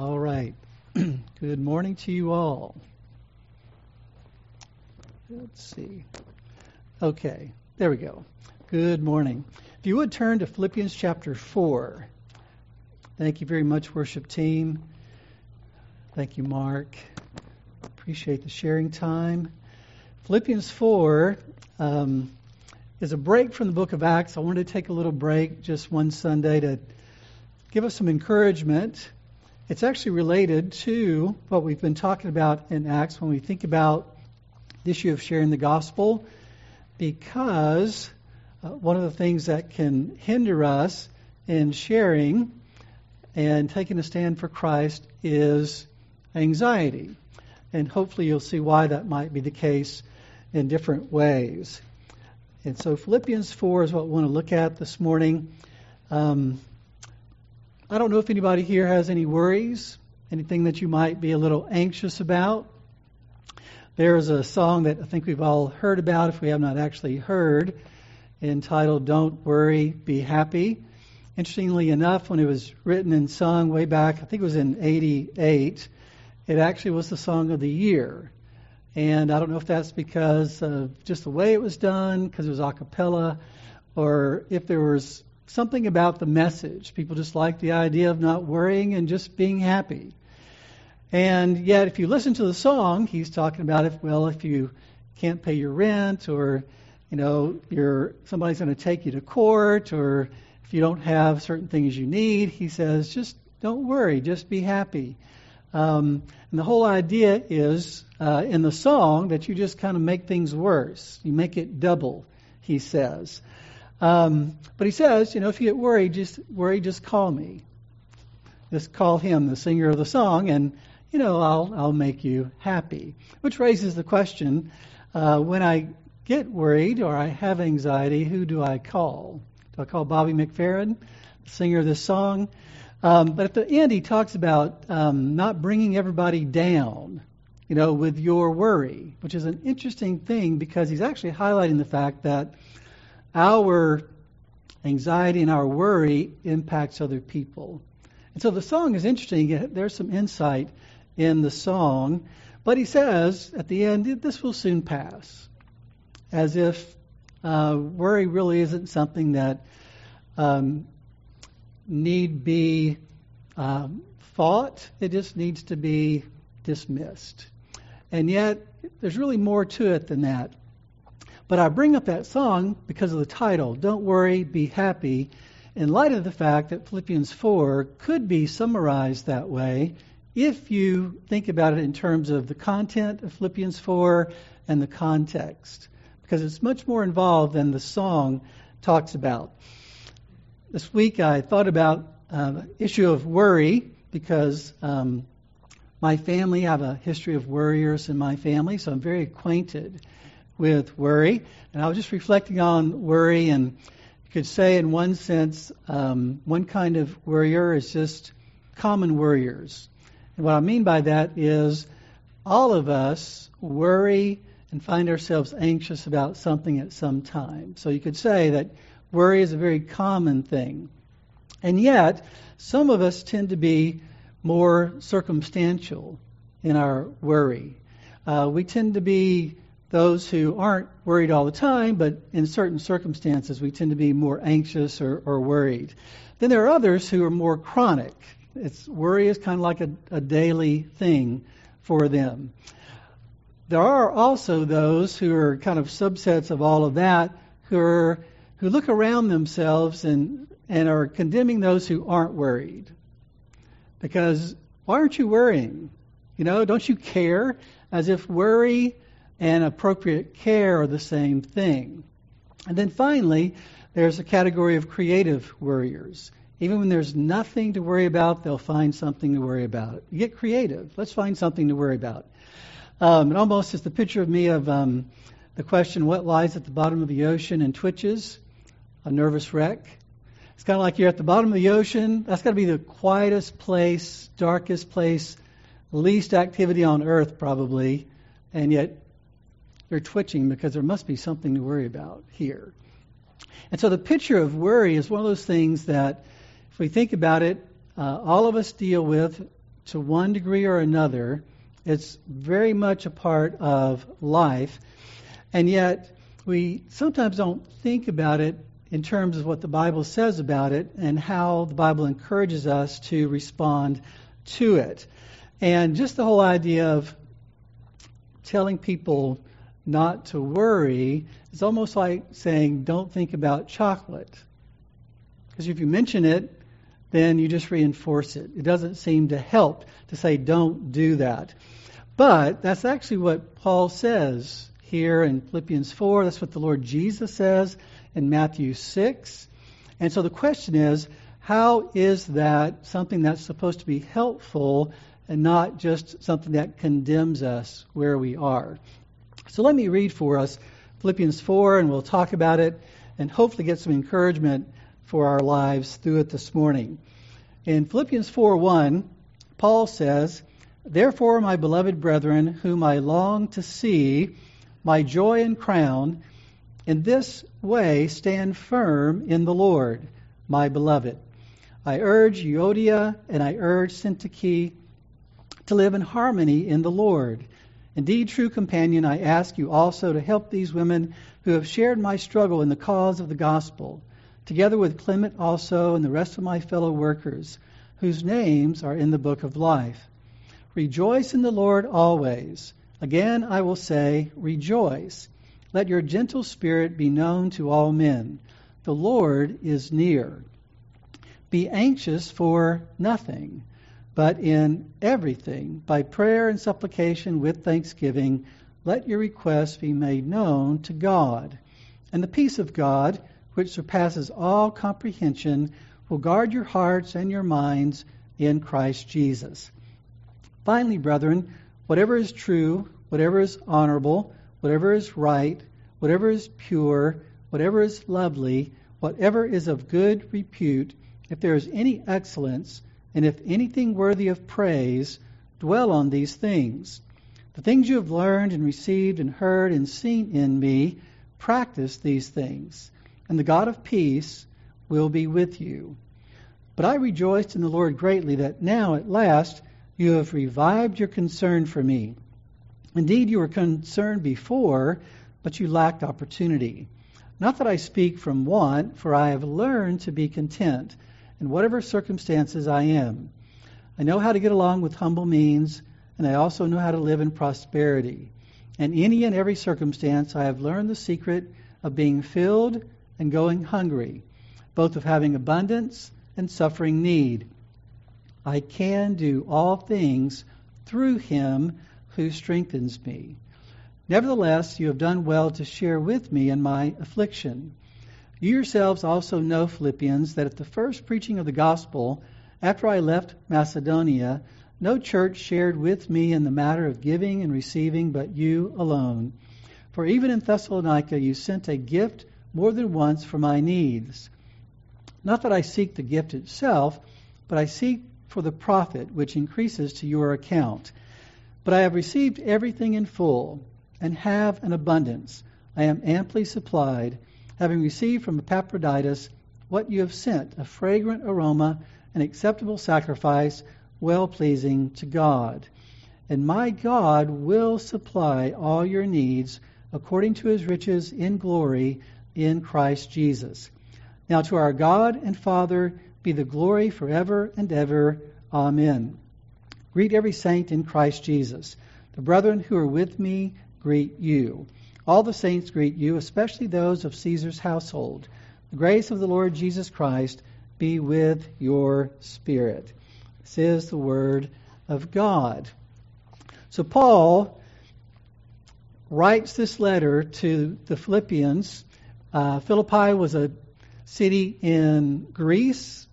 All right. Good morning to you all. Let's see. Okay, there we go. Good morning. If you would turn to Philippians chapter 4. Thank you very much, worship team. Thank you, Mark. Appreciate the sharing time. Philippians 4 um, is a break from the book of Acts. I wanted to take a little break just one Sunday to give us some encouragement. It's actually related to what we've been talking about in Acts when we think about the issue of sharing the gospel, because uh, one of the things that can hinder us in sharing and taking a stand for Christ is anxiety. And hopefully you'll see why that might be the case in different ways. And so Philippians 4 is what we want to look at this morning. Um, I don't know if anybody here has any worries, anything that you might be a little anxious about. There's a song that I think we've all heard about, if we have not actually heard, entitled Don't Worry, Be Happy. Interestingly enough, when it was written and sung way back, I think it was in 88, it actually was the song of the year. And I don't know if that's because of just the way it was done, because it was a cappella, or if there was something about the message. People just like the idea of not worrying and just being happy. And yet, if you listen to the song, he's talking about if, well, if you can't pay your rent, or you know, you're somebody's going to take you to court, or if you don't have certain things you need, he says, just don't worry, just be happy. Um, and the whole idea is uh, in the song that you just kind of make things worse. You make it double, he says. Um, but he says, you know, if you get worried, just worry, just call me. Just call him, the singer of the song, and you know, I'll I'll make you happy. Which raises the question: uh, when I get worried or I have anxiety, who do I call? Do I call Bobby McFerrin, the singer of this song? Um, but at the end, he talks about um, not bringing everybody down, you know, with your worry, which is an interesting thing because he's actually highlighting the fact that our anxiety and our worry impacts other people. And so the song is interesting. There's some insight in the song, but he says at the end, this will soon pass, as if uh, worry really isn't something that um, need be um, fought, it just needs to be dismissed. And yet, there's really more to it than that. But I bring up that song because of the title, Don't Worry, Be Happy, in light of the fact that Philippians 4 could be summarized that way. If you think about it in terms of the content of Philippians 4 and the context, because it's much more involved than the song talks about. This week I thought about uh, issue of worry because um, my family I have a history of worriers in my family, so I'm very acquainted with worry. And I was just reflecting on worry, and you could say, in one sense, um, one kind of worrier is just common worriers. And what I mean by that is all of us worry and find ourselves anxious about something at some time. So you could say that Worry is a very common thing. And yet, some of us tend to be more circumstantial in our worry. Uh, we tend to be those who aren't worried all the time, but in certain circumstances, we tend to be more anxious or, or worried. Then there are others who are more chronic. It's, worry is kind of like a, a daily thing for them. There are also those who are kind of subsets of all of that who are who look around themselves and, and are condemning those who aren't worried. Because why aren't you worrying? You know, don't you care? As if worry and appropriate care are the same thing. And then finally, there's a category of creative worriers. Even when there's nothing to worry about, they'll find something to worry about. You get creative. Let's find something to worry about. Um, it almost is the picture of me of um, the question, what lies at the bottom of the ocean and twitches? a nervous wreck. It's kind of like you're at the bottom of the ocean. That's got to be the quietest place, darkest place, least activity on earth, probably. And yet you're twitching because there must be something to worry about here. And so the picture of worry is one of those things that, if we think about it, uh, all of us deal with to one degree or another. It's very much a part of life. And yet, we sometimes don't think about it in terms of what the Bible says about it and how the Bible encourages us to respond to it. And just the whole idea of telling people not to worry is almost like saying, don't think about chocolate. Because if you mention it, then you just reinforce it. It doesn't seem to help to say, don't do that. But that's actually what Paul says here in Philippians 4. That's what the Lord Jesus says in Matthew 6. And so the question is, how is that something that's supposed to be helpful and not just something that condemns us where we are? So let me read for us Philippians 4, and we'll talk about it and hopefully get some encouragement for our lives through it this morning. In Philippians 4 1, Paul says, Therefore, my beloved brethren, whom I long to see, my joy and crown, in this way stand firm in the Lord, my beloved. I urge Euodia and I urge Syntyche to live in harmony in the Lord. Indeed, true companion, I ask you also to help these women who have shared my struggle in the cause of the gospel, together with Clement also and the rest of my fellow workers, whose names are in the book of life. Rejoice in the Lord always. Again, I will say, rejoice. Let your gentle spirit be known to all men. The Lord is near. Be anxious for nothing, but in everything, by prayer and supplication with thanksgiving, let your requests be made known to God. And the peace of God, which surpasses all comprehension, will guard your hearts and your minds in Christ Jesus. Finally, brethren, whatever is true, whatever is honorable, whatever is right, whatever is pure, whatever is lovely, whatever is of good repute, if there is any excellence, and if anything worthy of praise, dwell on these things. The things you have learned and received and heard and seen in me, practice these things, and the God of peace will be with you. But I rejoiced in the Lord greatly that now at last you have revived your concern for me. Indeed, you were concerned before, but you lacked opportunity. Not that I speak from want, for I have learned to be content in whatever circumstances I am. I know how to get along with humble means, and I also know how to live in prosperity. In any and every circumstance, I have learned the secret of being filled and going hungry, both of having abundance and suffering need. I can do all things through him who strengthens me. Nevertheless, you have done well to share with me in my affliction. You yourselves also know, Philippians, that at the first preaching of the gospel, after I left Macedonia, no church shared with me in the matter of giving and receiving but you alone. For even in Thessalonica you sent a gift more than once for my needs. Not that I seek the gift itself, but I seek for the profit which increases to your account. But I have received everything in full, and have an abundance. I am amply supplied, having received from Epaphroditus what you have sent, a fragrant aroma, an acceptable sacrifice, well pleasing to God. And my God will supply all your needs according to his riches in glory in Christ Jesus. Now to our God and Father be the glory forever and ever. Amen. Greet every saint in Christ Jesus. The brethren who are with me greet you. All the saints greet you, especially those of Caesar's household. The grace of the Lord Jesus Christ be with your spirit. This is the word of God. So Paul writes this letter to the Philippians. Uh, Philippi was a city in Greece,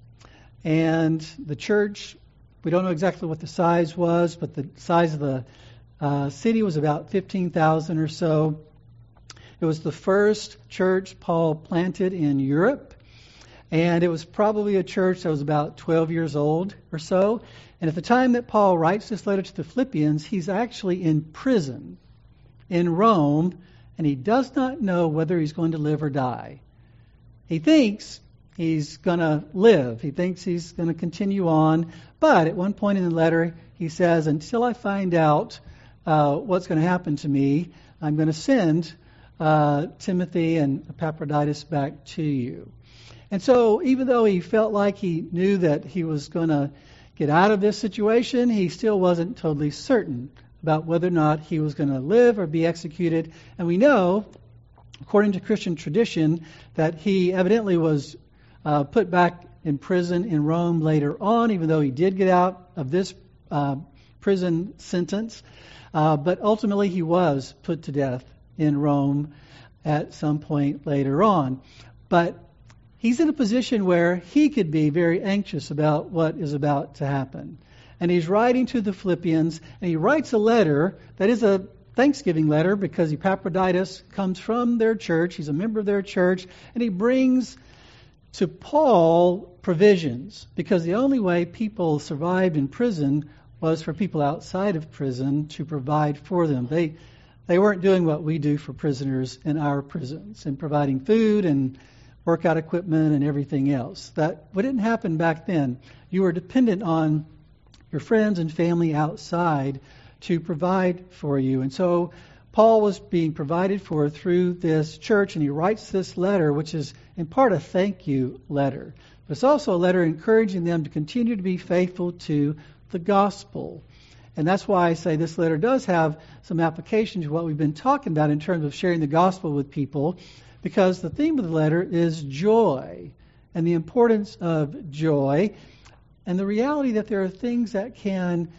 and the church, we don't know exactly what the size was, but the size of the uh, city was about 15,000 or so. It was the first church Paul planted in Europe, and it was probably a church that was about 12 years old or so. And at the time that Paul writes this letter to the Philippians, he's actually in prison in Rome, and he does not know whether he's going to live or die. He thinks he's going to live. He thinks he's going to continue on. But at one point in the letter, he says, until I find out uh, what's going to happen to me, I'm going to send uh, Timothy and Epaphroditus back to you. And so, even though he felt like he knew that he was going to get out of this situation, he still wasn't totally certain about whether or not he was going to live or be executed. And we know, according to Christian tradition, that he evidently was uh, put back in prison in Rome later on, even though he did get out of this uh, prison sentence. Uh, but ultimately, he was put to death in Rome at some point later on. But he's in a position where he could be very anxious about what is about to happen. And he's writing to the Philippians, and he writes a letter that is a Thanksgiving letter because Epaphroditus comes from their church. He's a member of their church, and he brings to Paul provisions because the only way people survived in prison was for people outside of prison to provide for them. They they weren't doing what we do for prisoners in our prisons and providing food and workout equipment and everything else. That what didn't happen back then. You were dependent on your friends and family outside to provide for you. And so Paul was being provided for through this church, and he writes this letter, which is in part a thank you letter. But it's also a letter encouraging them to continue to be faithful to the gospel. And that's why I say this letter does have some application to what we've been talking about in terms of sharing the gospel with people because the theme of the letter is joy and the importance of joy and the reality that there are things that can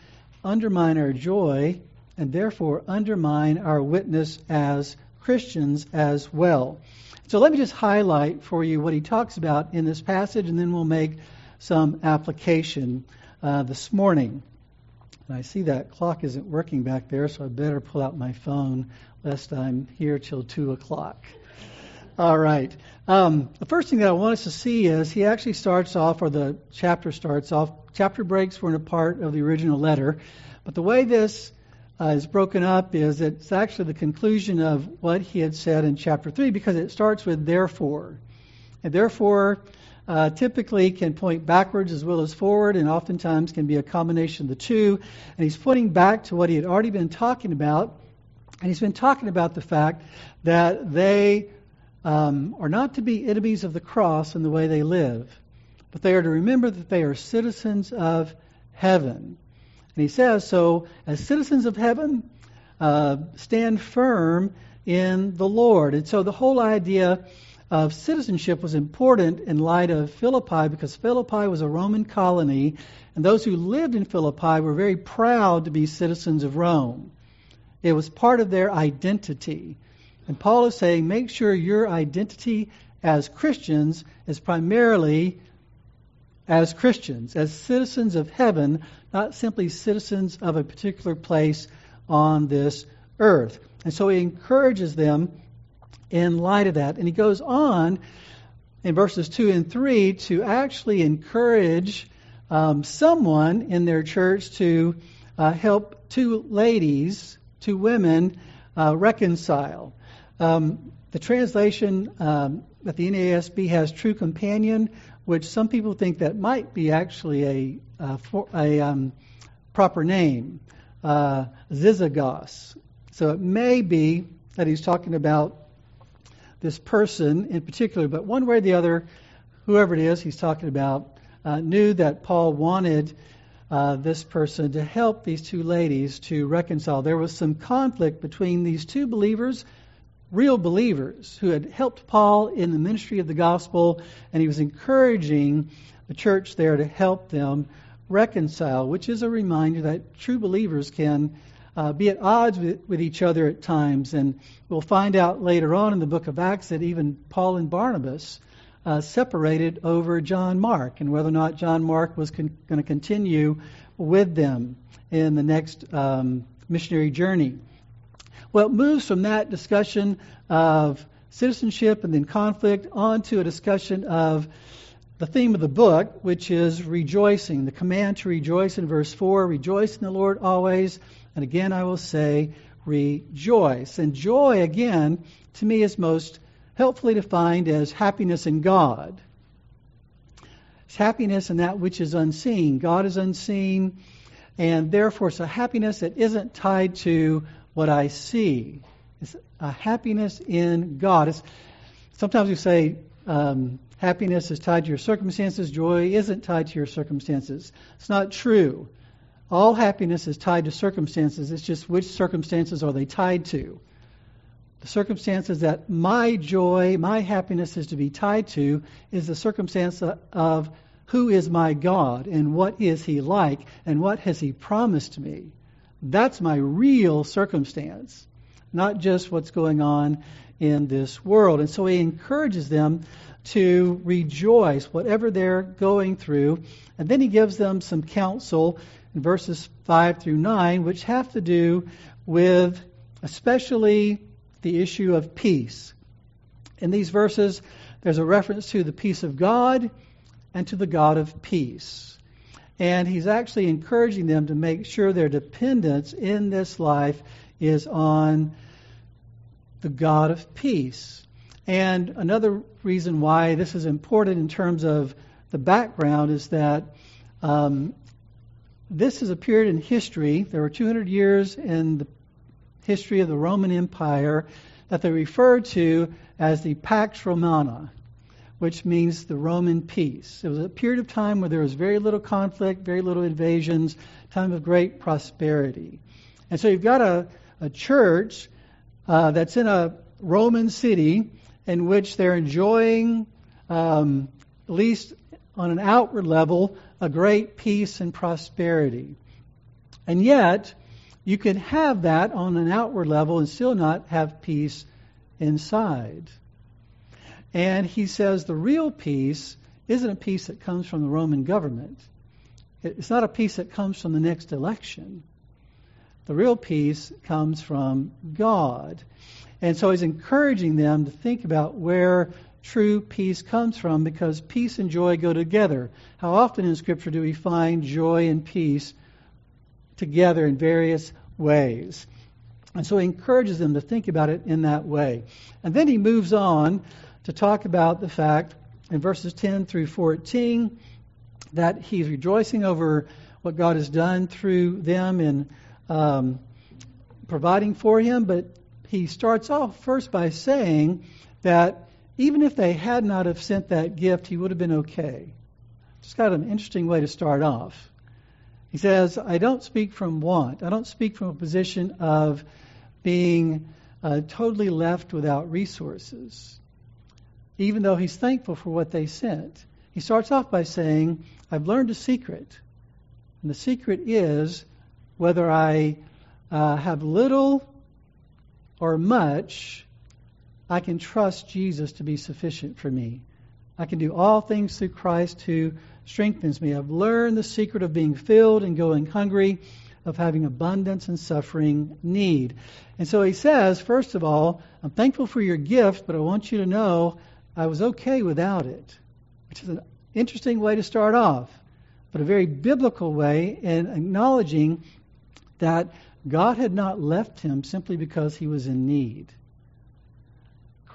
undermine our joy and therefore undermine our witness as Christians as well. So let me just highlight for you what he talks about in this passage, and then we'll make some application uh, this morning. And I see that clock isn't working back there, so I better pull out my phone lest I'm here till 2 o'clock. All right. Um, the first thing that I want us to see is he actually starts off, or the chapter starts off. Chapter breaks weren't a part of the original letter, but the way this uh, is broken up is it's actually the conclusion of what he had said in chapter 3 because it starts with therefore. And therefore uh, typically can point backwards as well as forward, and oftentimes can be a combination of the two. And he's pointing back to what he had already been talking about, and he's been talking about the fact that they um, are not to be enemies of the cross in the way they live, but they are to remember that they are citizens of heaven. And he says, so as citizens of heaven, uh, stand firm in the Lord. And so the whole idea of citizenship was important in light of Philippi because Philippi was a Roman colony, and those who lived in Philippi were very proud to be citizens of Rome. It was part of their identity. And Paul is saying, make sure your identity as Christians is primarily as Christians, as citizens of heaven, not simply citizens of a particular place on this earth. And so he encourages them in light of that. And he goes on in verses 2 and 3 to actually encourage um, someone in their church to uh, help two ladies, two women, uh, reconcile. Um, the translation um, that the NASB has true companion, which some people think that might be actually a, uh, for, a um, proper name, uh, syzygos. So it may be that he's talking about this person in particular, but one way or the other, whoever it is he's talking about, uh, knew that Paul wanted uh, this person to help these two ladies to reconcile. There was some conflict between these two believers real believers who had helped Paul in the ministry of the gospel, and he was encouraging the church there to help them reconcile, which is a reminder that true believers can uh, be at odds with, with, each other at times. And we'll find out later on in the book of Acts that even Paul and Barnabas uh, separated over John Mark and whether or not John Mark was con- going to continue with them in the next um, missionary journey. Well, it moves from that discussion of citizenship and then conflict on to a discussion of the theme of the book, which is rejoicing. The command to rejoice in verse 4 rejoice in the Lord always. And again, I will say, rejoice. And joy, again, to me is most helpfully defined as happiness in God. It's happiness in that which is unseen. God is unseen. And therefore, it's a happiness that isn't tied to what I see. It's a happiness in God. It's, sometimes we say um, happiness is tied to your circumstances, joy isn't tied to your circumstances. It's not true. All happiness is tied to circumstances. It's just which circumstances are they tied to? The circumstances that my joy, my happiness is to be tied to is the circumstance of who is my God and what is He like and what has He promised me. That's my real circumstance, not just what's going on in this world. And so He encourages them to rejoice, whatever they're going through. And then He gives them some counsel verses 5 through 9, which have to do with especially the issue of peace. In these verses, there's a reference to the peace of God and to the God of peace. And he's actually encouraging them to make sure their dependence in this life is on the God of peace. And another reason why this is important in terms of the background is that um, this is a period in history. There were 200 years in the history of the Roman Empire that they refer to as the Pax Romana, which means the Roman peace. It was a period of time where there was very little conflict, very little invasions, time of great prosperity. And so you've got a, a church uh, that's in a Roman city in which they're enjoying, um, at least on an outward level, a great peace and prosperity. And yet, you can have that on an outward level and still not have peace inside. And he says the real peace isn't a peace that comes from the Roman government. It's not a peace that comes from the next election. The real peace comes from God. And so he's encouraging them to think about where true peace comes from because peace and joy go together. How often in Scripture do we find joy and peace together in various ways. And so he encourages them to think about it in that way. And then he moves on to talk about the fact in verses 10 through 14 that he's rejoicing over what God has done through them in um, providing for him. But he starts off first by saying that even if they had not have sent that gift, he would have been okay. Just got an interesting way to start off. He says, I don't speak from want. I don't speak from a position of being uh, totally left without resources, even though he's thankful for what they sent. He starts off by saying, I've learned a secret. And the secret is whether I uh, have little or much, I can trust Jesus to be sufficient for me. I can do all things through Christ who strengthens me. I've learned the secret of being filled and going hungry, of having abundance and suffering need. And so he says, first of all, I'm thankful for your gift, but I want you to know I was okay without it, which is an interesting way to start off, but a very biblical way in acknowledging that God had not left him simply because he was in need.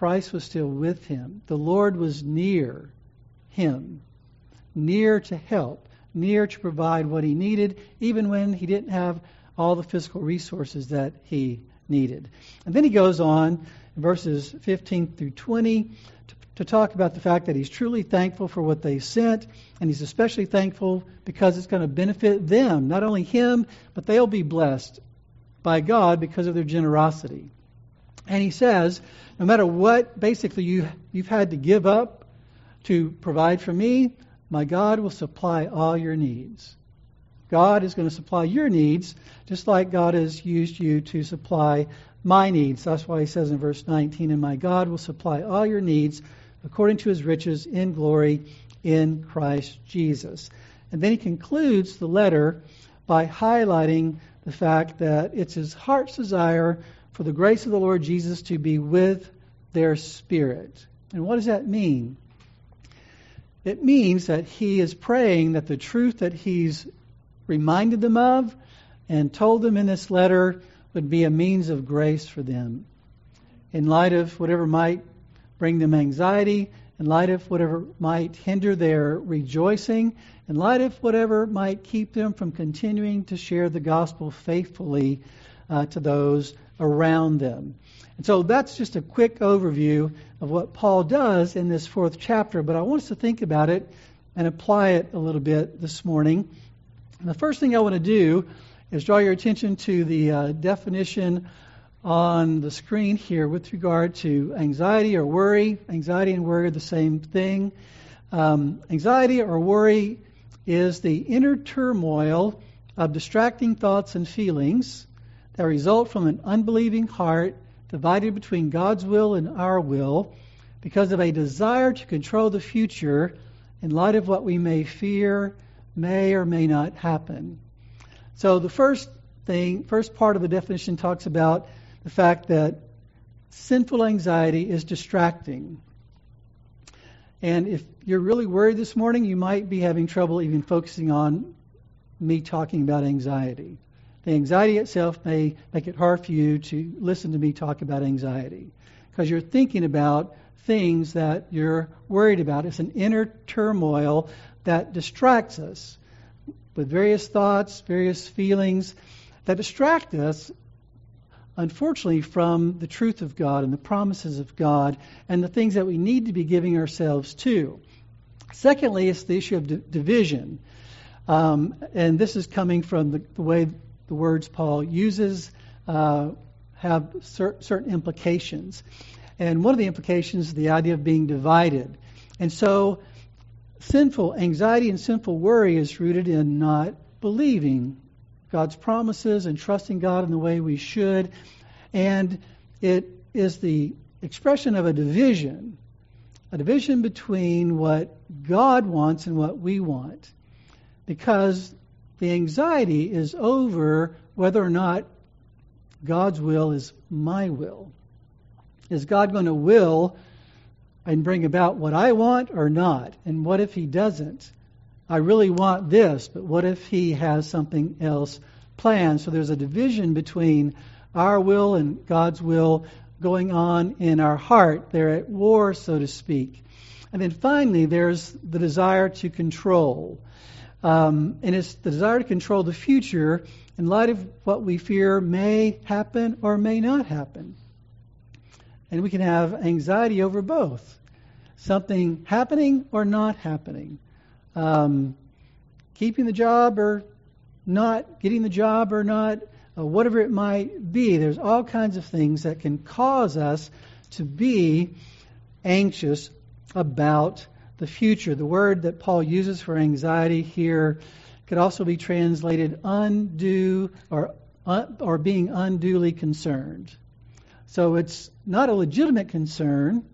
Christ was still with him. The Lord was near him, near to help, near to provide what he needed, even when he didn't have all the physical resources that he needed. And then he goes on, verses 15 through 20, to, to talk about the fact that he's truly thankful for what they sent, and he's especially thankful because it's going to benefit them, not only him, but they'll be blessed by God because of their generosity. And he says, no matter what basically you, you've had to give up to provide for me, my God will supply all your needs. God is going to supply your needs just like God has used you to supply my needs. That's why he says in verse 19, And my God will supply all your needs according to his riches in glory in Christ Jesus. And then he concludes the letter by highlighting the fact that it's his heart's desire for the grace of the Lord Jesus to be with their spirit. And what does that mean? It means that he is praying that the truth that he's reminded them of and told them in this letter would be a means of grace for them. In light of whatever might bring them anxiety, in light of whatever might hinder their rejoicing, in light of whatever might keep them from continuing to share the gospel faithfully uh, to those around them. And so that's just a quick overview of what Paul does in this fourth chapter, but I want us to think about it and apply it a little bit this morning. And the first thing I want to do is draw your attention to the uh, definition on the screen here with regard to anxiety or worry. Anxiety and worry are the same thing. Um, anxiety or worry is the inner turmoil of distracting thoughts and feelings that result from an unbelieving heart divided between God's will and our will because of a desire to control the future in light of what we may fear may or may not happen. So the first thing, first part of the definition talks about the fact that sinful anxiety is distracting. And if you're really worried this morning, you might be having trouble even focusing on me talking about anxiety. The anxiety itself may make it hard for you to listen to me talk about anxiety because you're thinking about things that you're worried about. It's an inner turmoil that distracts us with various thoughts, various feelings that distract us, unfortunately, from the truth of God and the promises of God and the things that we need to be giving ourselves to. Secondly, it's the issue of division. Um, and this is coming from the, the, way the words Paul uses uh, have cer- certain implications. And one of the implications is the idea of being divided. And so sinful anxiety and sinful worry is rooted in not believing God's promises and trusting God in the way we should. And it is the expression of a division, a division between what God wants and what we want. Because the anxiety is over whether or not God's will is my will. Is God going to will and bring about what I want or not? And what if He doesn't? I really want this, but what if He has something else planned? So there's a division between our will and God's will going on in our heart. They're at war, so to speak. And then finally, there's the desire to control. Um, and it's the desire to control the future in light of what we fear may happen or may not happen. And we can have anxiety over both something happening or not happening, um, keeping the job or not getting the job or not, uh, whatever it might be. There's all kinds of things that can cause us to be anxious about the future. The word that Paul uses for anxiety here could also be translated undue or, uh, or being unduly concerned. So it's not a legitimate concern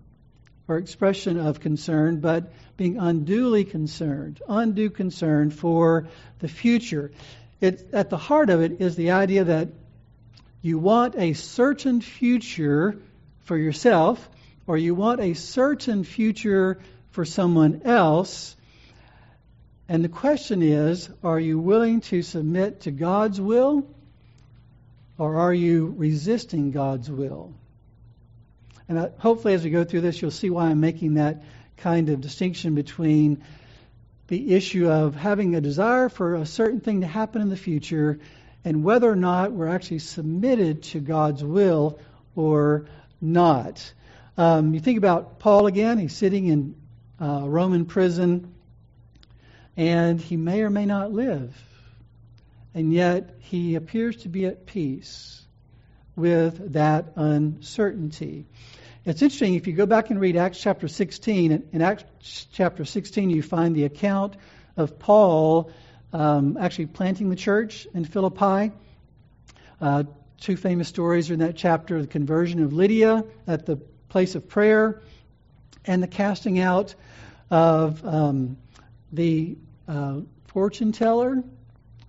or expression of concern, but being unduly concerned, undue concern for the future. It, at the heart of it is the idea that you want a certain future for yourself, or you want a certain future for someone else. And the question is are you willing to submit to God's will or are you resisting God's will? And uh, hopefully, as we go through this, you'll see why I'm making that kind of distinction between the issue of having a desire for a certain thing to happen in the future and whether or not we're actually submitted to God's will or not. Um, you think about Paul again, he's sitting in uh, Roman prison, and he may or may not live and yet he appears to be at peace with that uncertainty. It's interesting, if you go back and read Acts chapter 16, in Acts chapter 16, you find the account of Paul um, actually planting the church in Philippi. Uh, two famous stories are in that chapter the conversion of Lydia at the place of prayer, and the casting out of um, the uh, fortune teller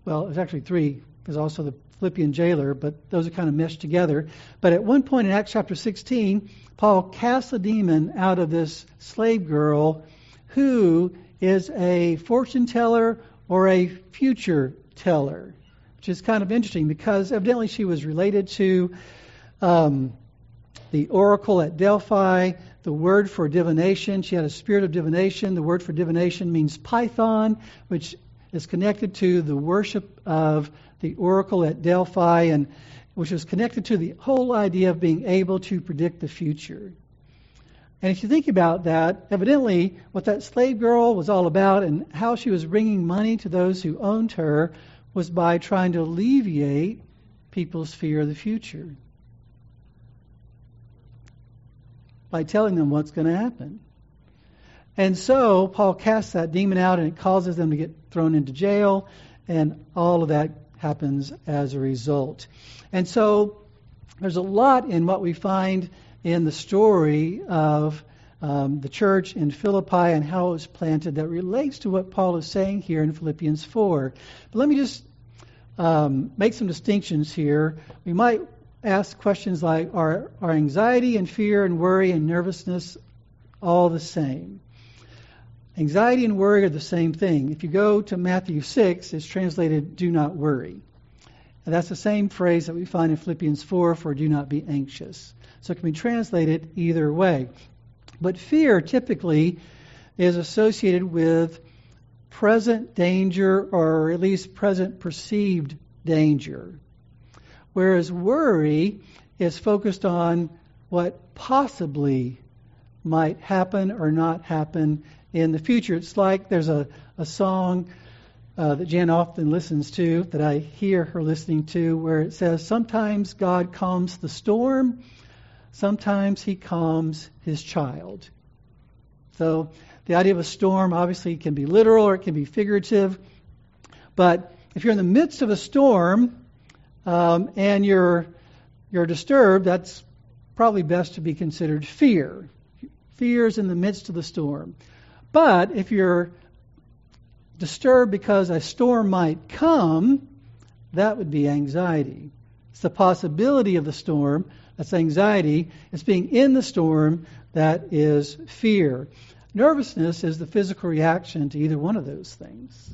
well, there's actually three. There's also the Philippian jailer, but those are kind of meshed together. But at one point in Acts chapter 16, Paul casts a demon out of this slave girl who is a fortune teller or a future teller, which is kind of interesting because evidently she was related to um, the oracle at Delphi, the word for divination. She had a spirit of divination. The word for divination means python, which is connected to the worship of the oracle at Delphi, and which is connected to the whole idea of being able to predict the future. And if you think about that, evidently what that slave girl was all about and how she was bringing money to those who owned her was by trying to alleviate people's fear of the future. By telling them what's going to happen. And so Paul casts that demon out and it causes them to get thrown into jail, and all of that happens as a result. And so there's a lot in what we find in the story of um, the church in Philippi and how it was planted that relates to what Paul is saying here in Philippians 4. But let me just um, make some distinctions here. We might ask questions like are, are anxiety and fear and worry and nervousness all the same? Anxiety and worry are the same thing. If you go to Matthew 6, it's translated, do not worry. And that's the same phrase that we find in Philippians 4 for do not be anxious. So it can be translated either way. But fear typically is associated with present danger or at least present perceived danger. Whereas worry is focused on what possibly might happen or not happen in the future. It's like there's a, a song uh, that Jan often listens to, that I hear her listening to, where it says, Sometimes God calms the storm, sometimes He calms His child. So the idea of a storm obviously can be literal or it can be figurative. But if you're in the midst of a storm um, and you're you're disturbed, that's probably best to be considered fear. Fear is in the midst of the storm. But if you're disturbed because a storm might come, that would be anxiety. It's the possibility of the storm, that's anxiety. It's being in the storm that is fear. Nervousness is the physical reaction to either one of those things.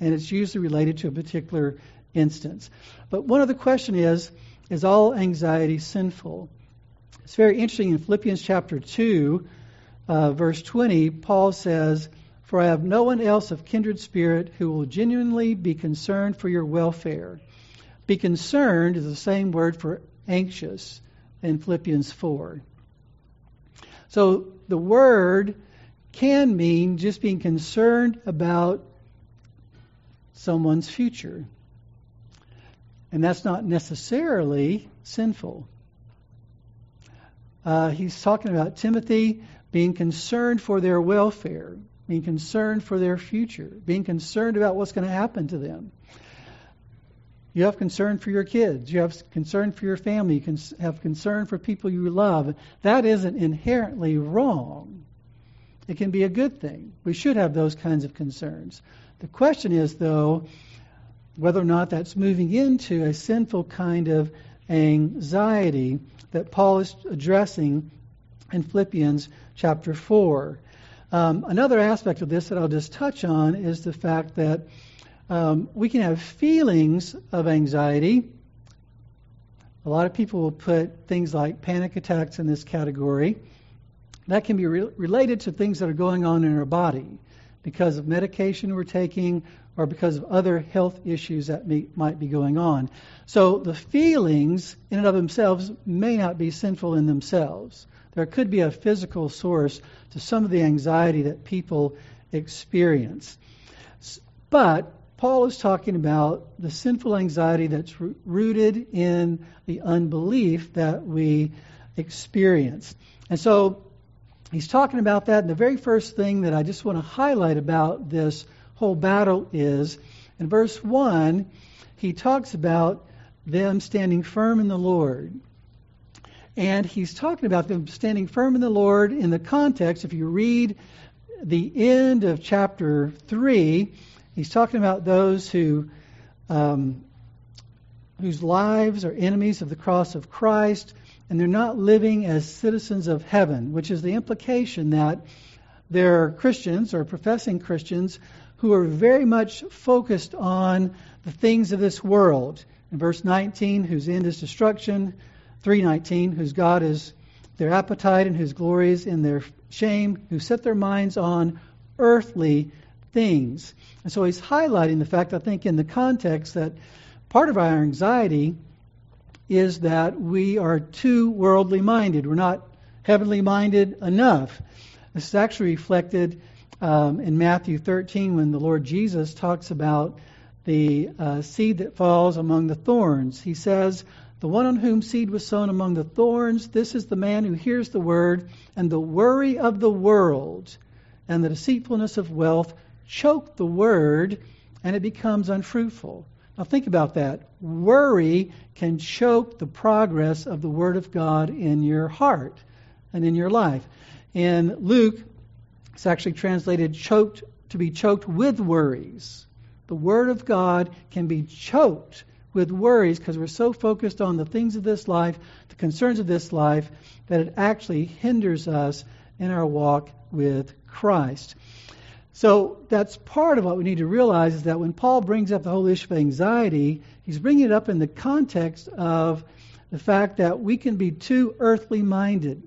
And it's usually related to a particular instance. But one other question is is all anxiety sinful? It's very interesting in Philippians chapter 2, uh, verse 20, Paul says, For I have no one else of kindred spirit who will genuinely be concerned for your welfare. Be concerned is the same word for anxious in Philippians 4. So the word can mean just being concerned about someone's future. And that's not necessarily sinful. Uh, he's talking about Timothy being concerned for their welfare, being concerned for their future, being concerned about what's going to happen to them. You have concern for your kids. You have concern for your family. You can have concern for people you love. That isn't inherently wrong. It can be a good thing. We should have those kinds of concerns. The question is, though, whether or not that's moving into a sinful kind of anxiety that Paul is addressing in Philippians chapter 4. Um, another aspect of this that I'll just touch on is the fact that um, we can have feelings of anxiety. A lot of people will put things like panic attacks in this category. That can be re- related to things that are going on in our body because of medication we're taking or because of other health issues that may, might be going on. So the feelings in and of themselves may not be sinful in themselves. There could be a physical source to some of the anxiety that people experience. But Paul is talking about the sinful anxiety that's rooted in the unbelief that we experience. And so he's talking about that. And the very first thing that I just want to highlight about this whole battle is in verse 1, he talks about them standing firm in the Lord. And he's talking about them standing firm in the Lord in the context, if you read the end of chapter 3, he's talking about those who um, whose lives are enemies of the cross of Christ, and they're not living as citizens of heaven, which is the implication that they're Christians or professing Christians who are very much focused on the things of this world. In verse 19, whose end is destruction, 319, whose God is their appetite and whose glories in their shame, who set their minds on earthly things. And so he's highlighting the fact, I think, in the context that part of our anxiety is that we are too worldly minded. We're not heavenly minded enough. This is actually reflected um, in Matthew 13 when the Lord Jesus talks about the uh, seed that falls among the thorns. He says, The one on whom seed was sown among the thorns, this is the man who hears the word, and the worry of the world and the deceitfulness of wealth choke the word, and it becomes unfruitful. Now, think about that. Worry can choke the progress of the Word of God in your heart and in your life. In Luke, it's actually translated choked to be choked with worries. The Word of God can be choked with worries because we're so focused on the things of this life, the concerns of this life, that it actually hinders us in our walk with Christ. So that's part of what we need to realize is that when Paul brings up the whole issue of anxiety, he's bringing it up in the context of the fact that we can be too earthly minded.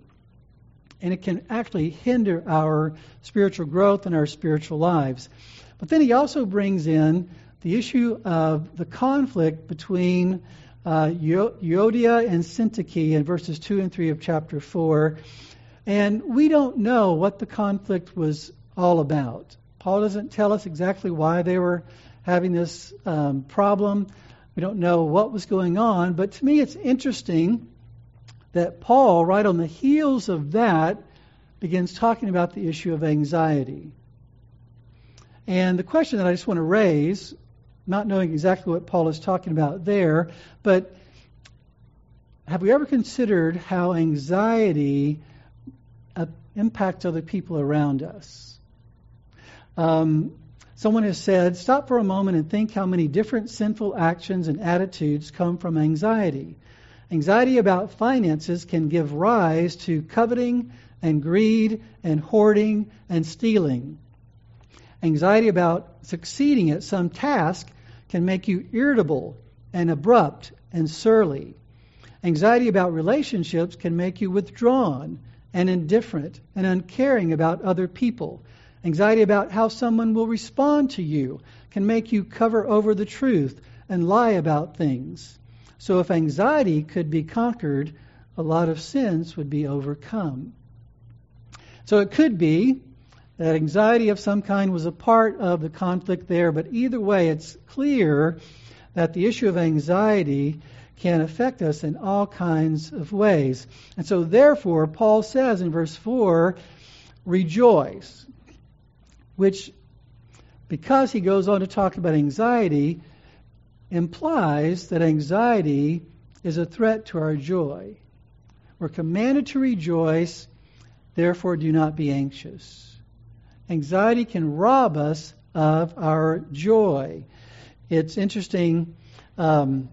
And it can actually hinder our spiritual growth and our spiritual lives. But then he also brings in the issue of the conflict between uh, and Syntyche in verses 2 and 3 of chapter 4. And we don't know what the conflict was all about. Paul doesn't tell us exactly why they were having this um, problem. We don't know what was going on, but to me it's interesting that Paul, right on the heels of that, begins talking about the issue of anxiety. And the question that I just want to raise, not knowing exactly what Paul is talking about there, but have we ever considered how anxiety uh, impacts other people around us? Um, someone has said, stop for a moment and think how many different sinful actions and attitudes come from anxiety. Anxiety about finances can give rise to coveting and greed and hoarding and stealing. Anxiety about succeeding at some task can make you irritable and abrupt and surly. Anxiety about relationships can make you withdrawn and indifferent and uncaring about other people Anxiety about how someone will respond to you can make you cover over the truth and lie about things. So, if anxiety could be conquered, a lot of sins would be overcome. So, it could be that anxiety of some kind was a part of the conflict there, but either way, it's clear that the issue of anxiety can affect us in all kinds of ways. And so, therefore, Paul says in verse 4 rejoice which, because he goes on to talk about anxiety, implies that anxiety is a threat to our joy. We're commanded to rejoice, therefore do not be anxious. Anxiety can rob us of our joy. It's interesting, um,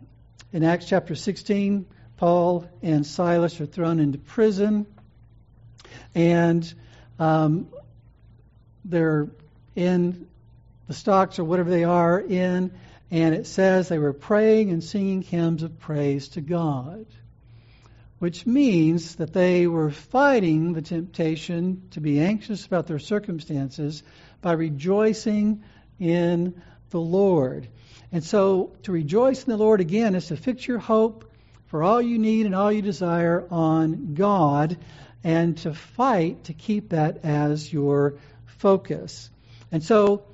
in Acts chapter 16, Paul and Silas are thrown into prison, and um, they're in the stocks or whatever they are in, and it says they were praying and singing hymns of praise to God, which means that they were fighting the temptation to be anxious about their circumstances by rejoicing in the Lord. And so to rejoice in the Lord again is to fix your hope for all you need and all you desire on God and to fight to keep that as your focus. And so,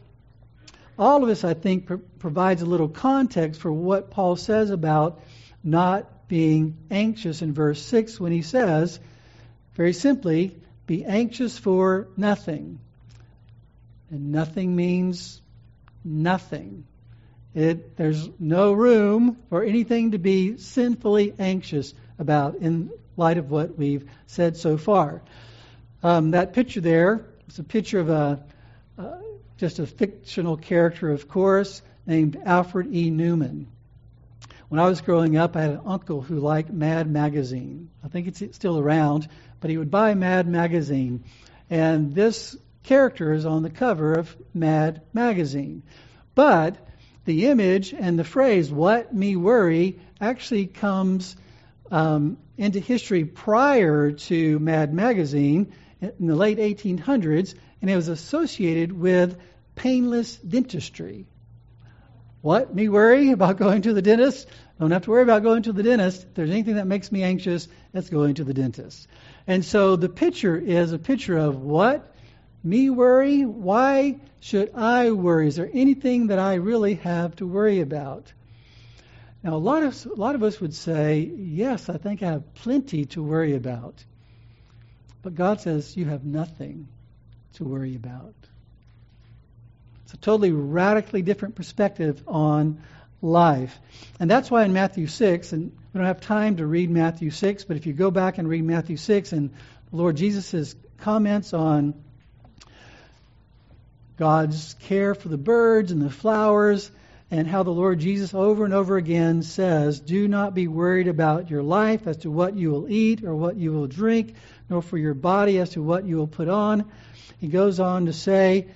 all of this, I think, pr- provides a little context for what Paul says about not being anxious in verse 6 when he says, very simply, be anxious for nothing. And nothing means nothing. It, there's no room for anything to be sinfully anxious about in light of what we've said so far. Um, that picture there it's a picture of a just a fictional character, of course, named Alfred E. Neuman. When I was growing up, I had an uncle who liked Mad Magazine. I think it's still around, but he would buy Mad Magazine, and this character is on the cover of Mad Magazine. But the image and the phrase "What me worry" actually comes um, into history prior to Mad Magazine in the late 1800s, and it was associated with painless dentistry. What? Me worry about going to the dentist? Don't have to worry about going to the dentist. If there's anything that makes me anxious, it's going to the dentist. And so the picture is a picture of what? Me worry? Why should I worry? Is there anything that I really have to worry about? Now, a lot of a lot of us would say, "Yes, I think I have plenty to worry about." But God says you have nothing to worry about. It's a totally radically different perspective on life. And that's why in Matthew 6, and we don't have time to read Matthew 6, but if you go back and read Matthew 6 and the Lord Jesus' comments on God's care for the birds and the flowers, and how the Lord Jesus over and over again says, Do not be worried about your life as to what you will eat or what you will drink, nor for your body as to what you will put on. He goes on to say,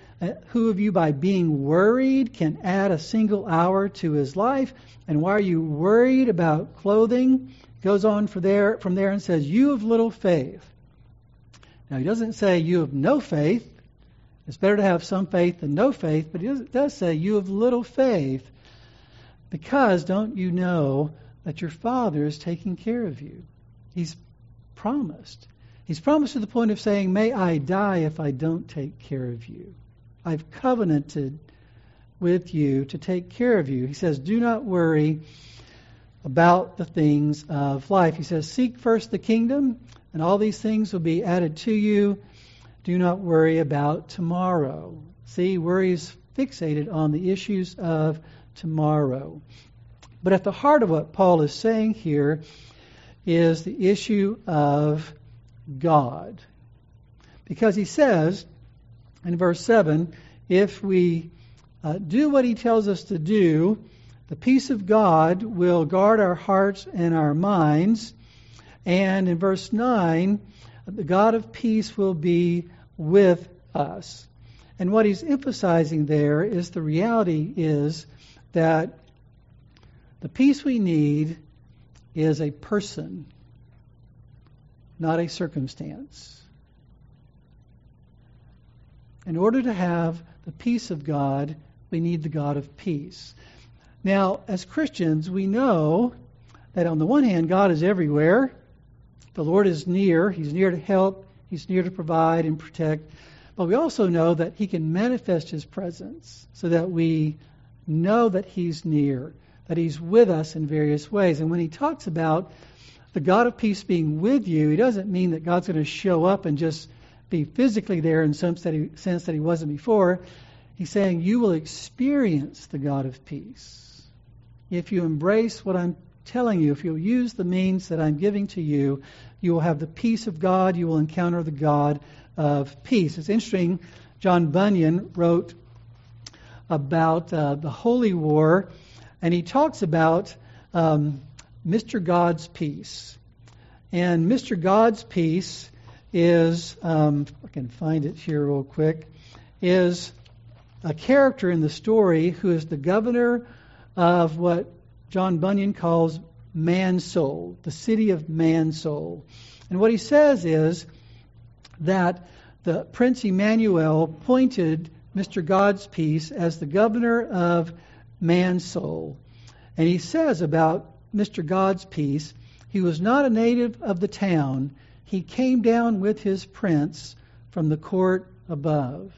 Who of you by being worried can add a single hour to his life? And why are you worried about clothing? Goes on for there, from there and says, You have little faith. Now, he doesn't say you have no faith. It's better to have some faith than no faith, but he does say you have little faith because don't you know that your Father is taking care of you? He's promised. He's promised to the point of saying, May I die if I don't take care of you. I've covenanted with you to take care of you. He says, Do not worry about the things of life. He says, Seek first the kingdom, and all these things will be added to you. Do not worry about tomorrow. See, worry is fixated on the issues of tomorrow. But at the heart of what Paul is saying here is the issue of God. Because he says in verse 7 if we uh, do what he tells us to do, the peace of God will guard our hearts and our minds. And in verse 9, the God of peace will be with us. And what he's emphasizing there is the reality is that the peace we need is a person, not a circumstance. In order to have the peace of God, we need the God of peace. Now, as Christians, we know that on the one hand, God is everywhere. The Lord is near. He's near to help. He's near to provide and protect. But we also know that He can manifest His presence so that we know that He's near, that He's with us in various ways. And when He talks about the God of peace being with you, He doesn't mean that God's going to show up and just be physically there in some sense that He wasn't before. He's saying you will experience the God of peace. If you embrace what I'm telling you, if you'll use the means that I'm giving to you, you will have the peace of God. You will encounter the God of peace. It's interesting. John Bunyan wrote about uh, the Holy War, and he talks about um, Mr. God's peace. And Mr. God's peace is, um, I can find it here real quick, is a character in the story who is the governor of what John Bunyan calls Mansoul, the city of Mansoul. And what he says is that the Prince Emmanuel appointed Mr. God's peace as the governor of Mansoul. And he says about Mr. God's peace, he was not a native of the town. He came down with his prince from the court above.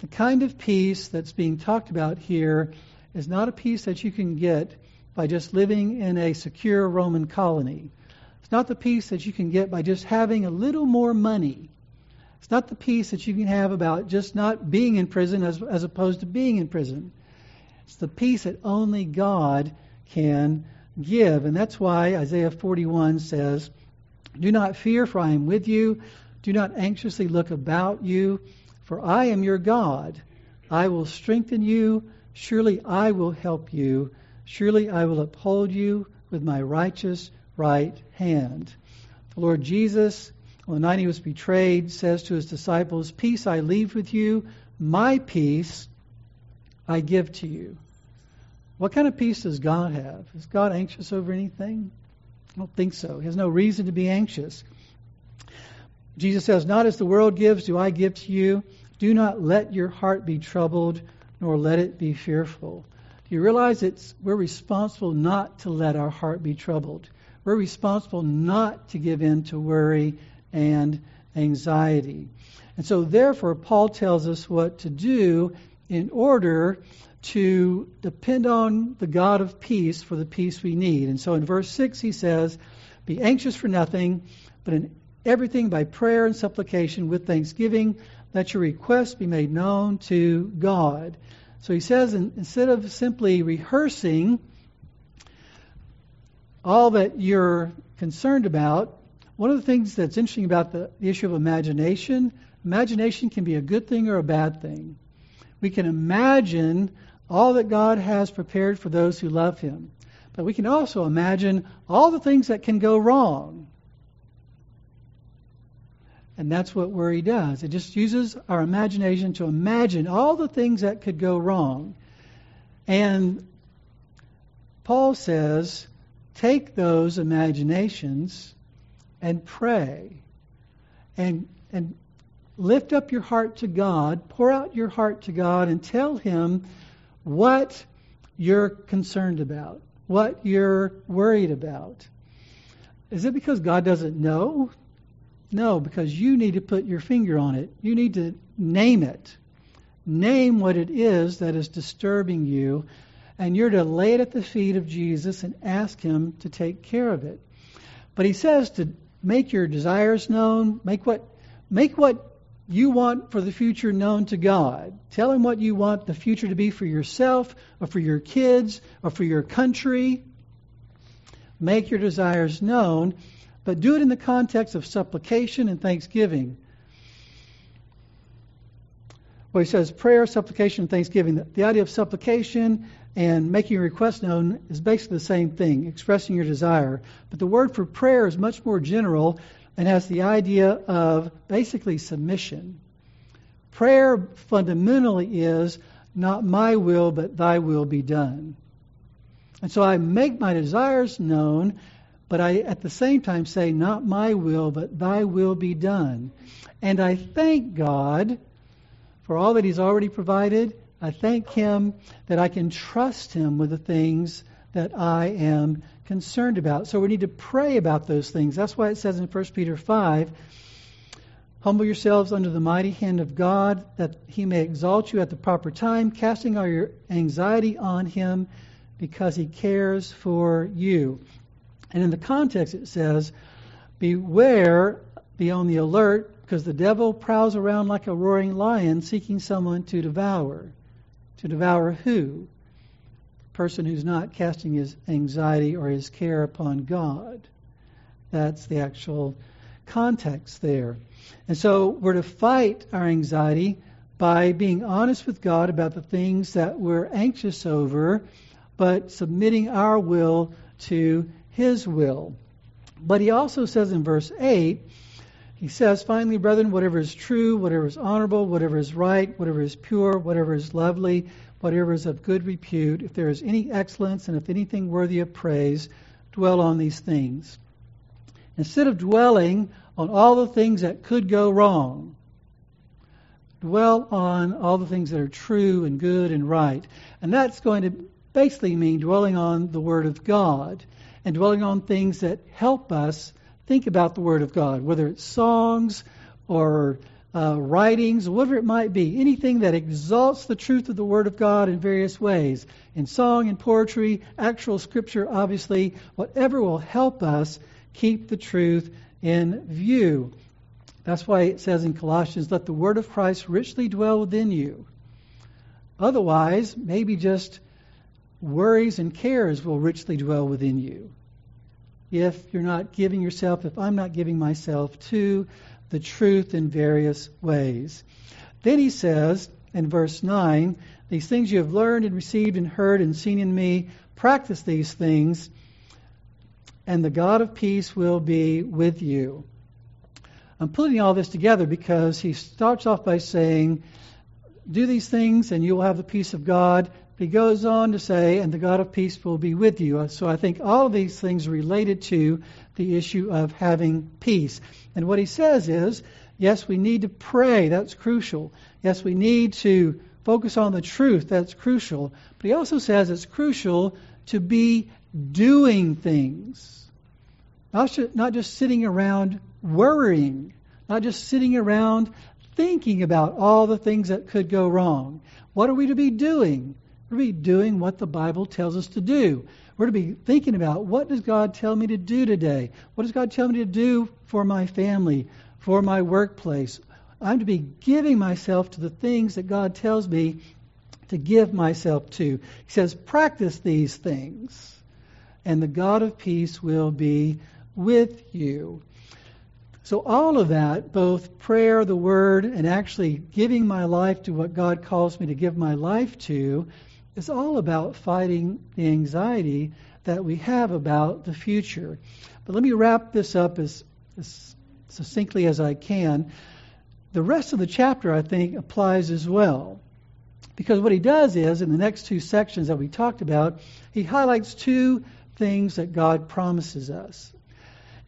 The kind of peace that's being talked about here is not a peace that you can get by just living in a secure Roman colony. It's not the peace that you can get by just having a little more money. It's not the peace that you can have about just not being in prison as, as opposed to being in prison. It's the peace that only God can give. And that's why Isaiah 41 says, Do not fear, for I am with you. Do not anxiously look about you, for I am your God. I will strengthen you. Surely I will help you. Surely I will uphold you with my righteous right hand. The Lord Jesus, on the night he was betrayed, says to his disciples, Peace I leave with you, my peace I give to you. What kind of peace does God have? Is God anxious over anything? I don't think so. He has no reason to be anxious. Jesus says, Not as the world gives, do I give to you. Do not let your heart be troubled, nor let it be fearful. Do you realize it's we're responsible not to let our heart be troubled? We're responsible not to give in to worry and anxiety. And so therefore Paul tells us what to do in order to depend on the God of peace for the peace we need. And so in verse 6 he says, Be anxious for nothing, but in everything by prayer and supplication with thanksgiving, let your requests be made known to God. So he says, instead of simply rehearsing all that you're concerned about, one of the things that's interesting about the, the issue of imagination, imagination can be a good thing or a bad thing. We can imagine all that God has prepared for those who love Him. But we can also imagine all the things that can go wrong. And that's what worry does. It just uses our imagination to imagine all the things that could go wrong. And Paul says, take those imaginations and pray. And, and lift up your heart to God, pour out your heart to God, and tell Him what you're concerned about, what you're worried about. Is it because God doesn't know? No, because you need to put your finger on it. You need to name it. Name what it is that is disturbing you, and you're to lay it at the feet of Jesus and ask Him to take care of it. But He says to make your desires known, make what, make what you want for the future known to God. Tell Him what you want the future to be for yourself, or for your kids, or for your country. Make your desires known but do it in the context of supplication and thanksgiving. Well, he says prayer, supplication, and thanksgiving. The idea of supplication and making your request known is basically the same thing, expressing your desire. But the word for prayer is much more general and has the idea of basically submission. Prayer fundamentally is not my will, but thy will be done. And so I make my desires known but I at the same time say, Not my will, but thy will be done. And I thank God for all that He's already provided. I thank Him that I can trust Him with the things that I am concerned about. So we need to pray about those things. That's why it says in 1 Peter 5 Humble yourselves under the mighty hand of God, that He may exalt you at the proper time, casting all your anxiety on Him because He cares for you. And in the context, it says, Beware, be on the alert, because the devil prowls around like a roaring lion seeking someone to devour. To devour who? Person who's not casting his anxiety or his care upon God. That's the actual context there. And so we're to fight our anxiety by being honest with God about the things that we're anxious over, but submitting our will to his will. But he also says in verse 8, he says, finally, brethren, whatever is true, whatever is honorable, whatever is right, whatever is pure, whatever is lovely, whatever is of good repute, if there is any excellence and if anything worthy of praise, dwell on these things. Instead of dwelling on all the things that could go wrong, dwell on all the things that are true and good and right. And that's going to basically mean dwelling on the Word of God and dwelling on things that help us think about the Word of God, whether it's songs or uh, writings, whatever it might be, anything that exalts the truth of the Word of God in various ways, in song in poetry, actual Scripture, obviously, whatever will help us keep the truth in view. That's why it says in Colossians, let the Word of Christ richly dwell within you. Otherwise, maybe just worries and cares will richly dwell within you. If you're not giving yourself, if I'm not giving myself to the truth in various ways. Then he says in verse 9, These things you have learned and received and heard and seen in me, practice these things, and the God of peace will be with you. I'm putting all this together because he starts off by saying, Do these things and you will have the peace of God. He goes on to say, and the God of peace will be with you. So I think all of these things related to the issue of having peace. And what he says is, yes, we need to pray. That's crucial. Yes, we need to focus on the truth. That's crucial. But he also says it's crucial to be doing things. not, Not just sitting around worrying, not just sitting around thinking about all the things that could go wrong. What are we to be doing? We're to be doing what the Bible tells us to do. We're to be thinking about what does God tell me to do today? What does God tell me to do for my family, for my workplace? I'm to be giving myself to the things that God tells me to give myself to. He says, practice these things, and the God of peace will be with you. So, all of that, both prayer, the word, and actually giving my life to what God calls me to give my life to, is all about fighting the anxiety that we have about the future. But let me wrap this up as, as succinctly as I can. The rest of the chapter, I think, applies as well. Because what he does is, in the next two sections that we talked about, he highlights two things that God promises us.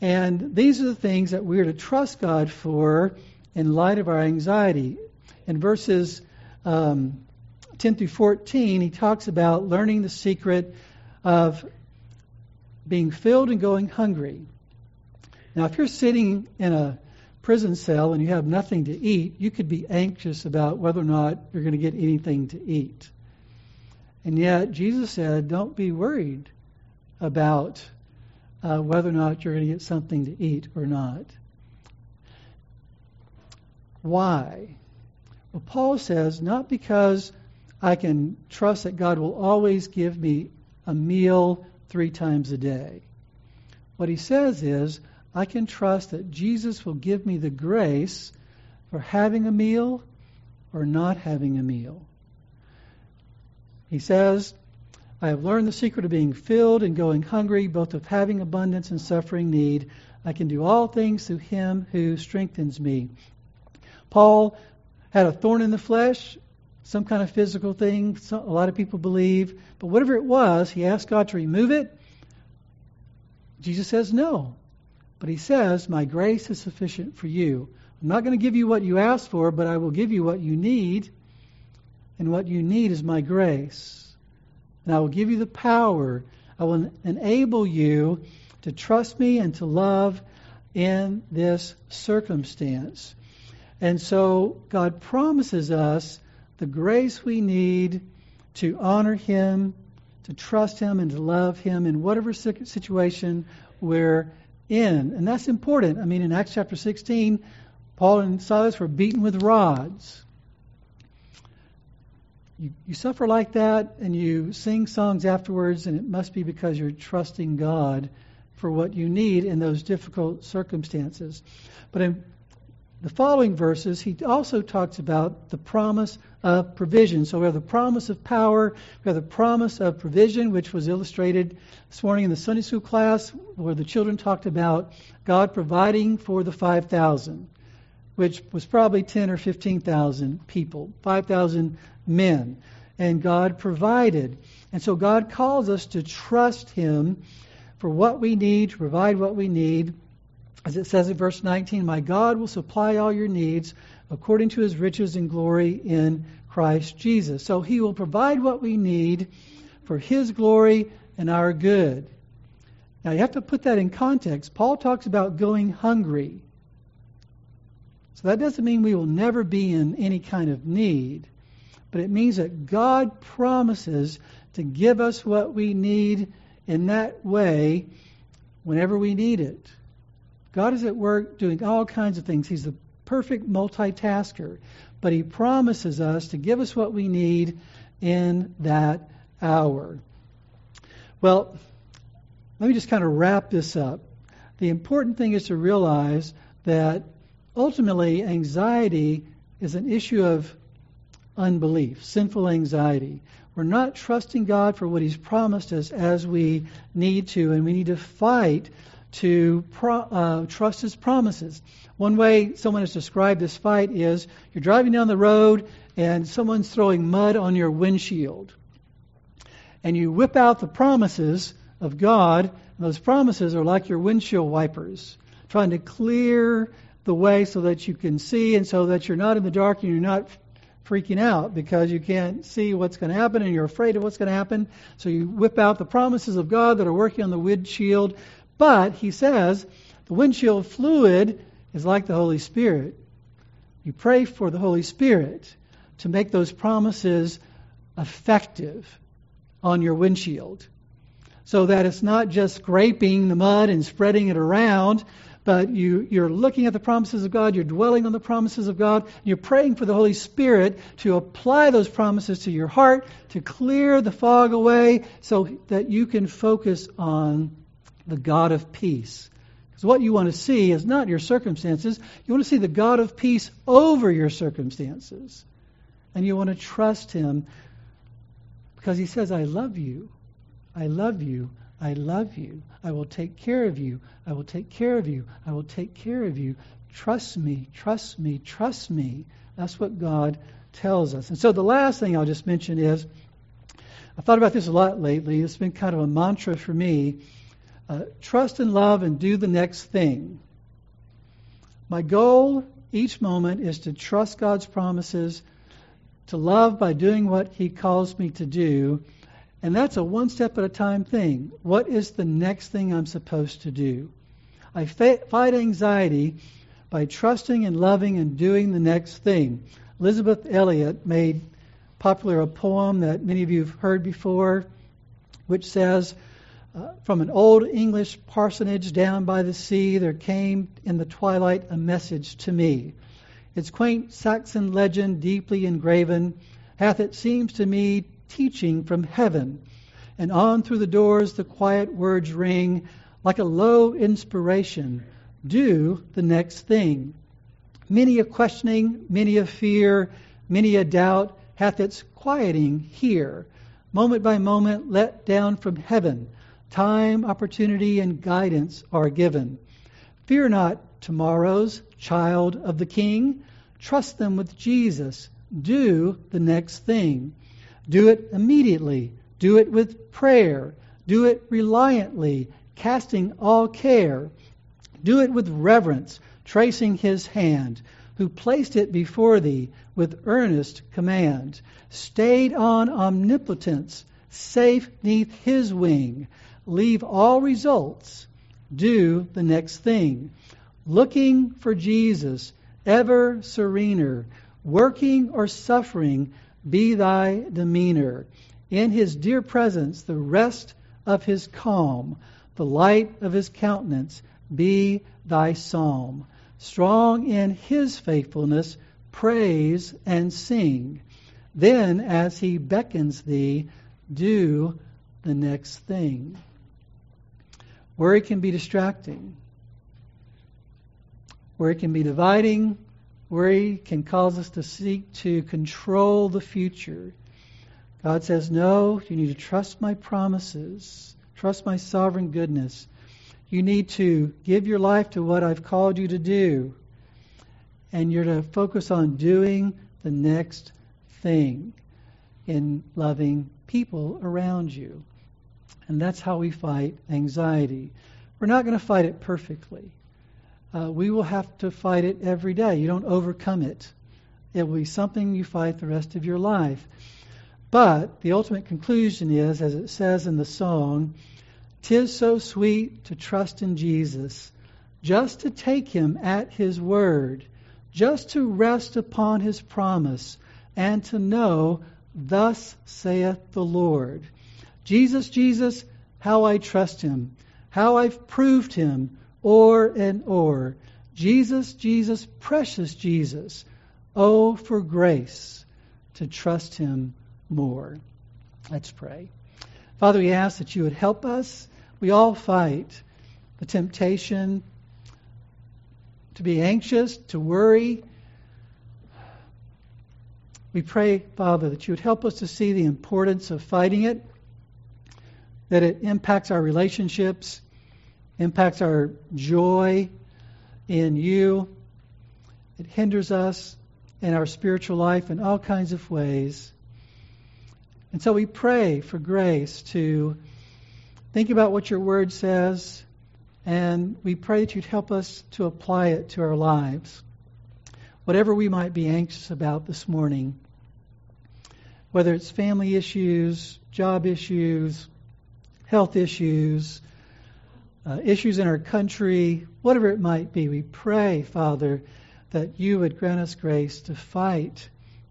And these are the things that we're to trust God for in light of our anxiety. In verses um, 10 through 14, he talks about learning the secret of being filled and going hungry. Now, if you're sitting in a prison cell and you have nothing to eat, you could be anxious about whether or not you're going to get anything to eat. And yet, Jesus said, don't be worried about uh, whether or not you're going to get something to eat or not. Why? Well, Paul says, not because I can trust that God will always give me a meal three times a day. What he says is, I can trust that Jesus will give me the grace for having a meal or not having a meal. He says, I have learned the secret of being filled and going hungry, both of having abundance and suffering need. I can do all things through him who strengthens me. Paul had a thorn in the flesh, some kind of physical thing, a lot of people believe, but whatever it was, he asked God to remove it. Jesus says no. But he says, My grace is sufficient for you. I'm not going to give you what you asked for, but I will give you what you need. And what you need is my grace and I will give you the power. I will enable you to trust me and to love in this circumstance. And so God promises us the grace we need to honor Him, to trust Him, and to love Him in whatever situation we're in. And that's important. I mean, in Acts chapter 16, Paul and Silas were beaten with rods you, you suffer like that and you sing songs afterwards, and it must be because you're trusting God for what you need in those difficult circumstances. But in the following verses, he also talks about the promise of provision. So we have the promise of power, we have the promise of provision, which was illustrated this morning in the Sunday school class, where the children talked about God providing for the 5,000, which was probably 10 or 15,000 people, 5,000 men. And God provided. And so God calls us to trust Him for what we need, to provide what we need. As it says in verse 19, My God will supply all your needs according to his riches and glory in Christ Jesus. So he will provide what we need for his glory and our good. Now you have to put that in context. Paul talks about going hungry. So that doesn't mean we will never be in any kind of need but it means that God promises to give us what we need in that way whenever we need it. God is at work doing all kinds of things. He's the perfect multitasker, but He promises us to give us what we need in that hour. Well, let me just kind of wrap this up. The important thing is to realize that ultimately anxiety is an issue of unbelief, sinful anxiety. We're not trusting God for what He's promised us as we need to, and we need to fight to pro, uh, trust His promises. One way someone has described this fight is you're driving down the road and someone's throwing mud on your windshield. and you whip out the promises of God. And those promises are like your windshield wipers, trying to clear the way so that you can see and so that you're not in the dark and you're not freaking out because you can't see what's going to happen and you're afraid of what's going to happen. So you whip out the promises of God that are working on the windshield. But he says the windshield fluid is like the Holy Spirit. You pray for the Holy Spirit to make those promises effective on your windshield so that it's not just scraping the mud and spreading it around, but you, you're looking at the promises of God, you're dwelling on the promises of God, and you're praying for the Holy Spirit to apply those promises to your heart, to clear the fog away, so that you can focus on the God of peace. Because what you want to see is not your circumstances, you want to see the God of peace over your circumstances. And you want to trust Him because He says, I love you. I love you. I love you. I will take care of you. I will take care of you. I will take care of you. Trust me, trust me, trust me. That's what God tells us. And so the last thing I'll just mention is I've thought about this a lot lately. It's been kind of a mantra for me. Uh, trust and love and do the next thing. My goal each moment is to trust God's promises, to love by doing what He calls me to do, and that's a one step at a time thing. What is the next thing I'm supposed to do? I fight anxiety by trusting and loving and doing the next thing. Elisabeth Elliot made popular a poem that many of you have heard before, which says, From an old English parsonage down by the sea, there came in the twilight a message to me. Its quaint Saxon legend, deeply engraven, hath, it seems to me, teaching from heaven. And on through the doors the quiet words ring like a low inspiration. Do the next thing. Many a questioning, many a fear, many a doubt hath its quieting here. Moment by moment let down from heaven. Time, opportunity, and guidance are given. Fear not tomorrows, child of the King. Trust them with Jesus. Do the next thing. Do it immediately. Do it with prayer. Do it reliantly, casting all care. Do it with reverence, tracing his hand, who placed it before thee with earnest command. Stayed on omnipotence, safe neath his wing. Leave all results. Do the next thing. Looking for Jesus, ever serener, working or suffering, be thy demeanor. In his dear presence, the rest of his calm, the light of his countenance, be thy psalm. Strong in his faithfulness, praise and sing. Then, as he beckons thee, do the next thing. Worry can be distracting. Worry can be dividing. Worry can cause us to seek to control the future. God says, No, you need to trust my promises, trust my sovereign goodness. You need to give your life to what I've called you to do. And you're to focus on doing the next thing in loving people around you. And that's how we fight anxiety. We're not going to fight it perfectly uh, we will have to fight it every day. You don't overcome it. It will be something you fight the rest of your life. But the ultimate conclusion is, as it says in the song, "Tis so sweet to trust in Jesus, just to take him at his word, just to rest upon his promise, and to know, thus saith the Lord. Jesus, Jesus, how I trust him, how I've proved him o'er and o'er. Jesus, Jesus, precious Jesus. Oh, for grace to trust him more. Let's pray. Father, we ask that you would help us. We all fight the temptation to be anxious, to worry. We pray, Father, that you would help us to see the importance of fighting it, that it impacts our relationships, impacts our joy in you. It hinders us in our spiritual life in all kinds of ways. And so we pray for grace to think about what your word says, and we pray that you'd help us to apply it to our lives. Whatever we might be anxious about this morning, whether it's family issues, job issues, health issues, uh, issues in our country, whatever it might be, we pray, Father, that you would grant us grace to fight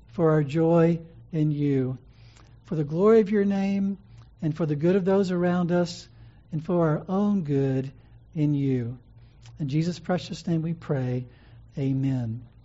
for our joy in you, for the glory of your name, and for the good of those around us, and for our own good in you. In Jesus' precious name we pray. Amen.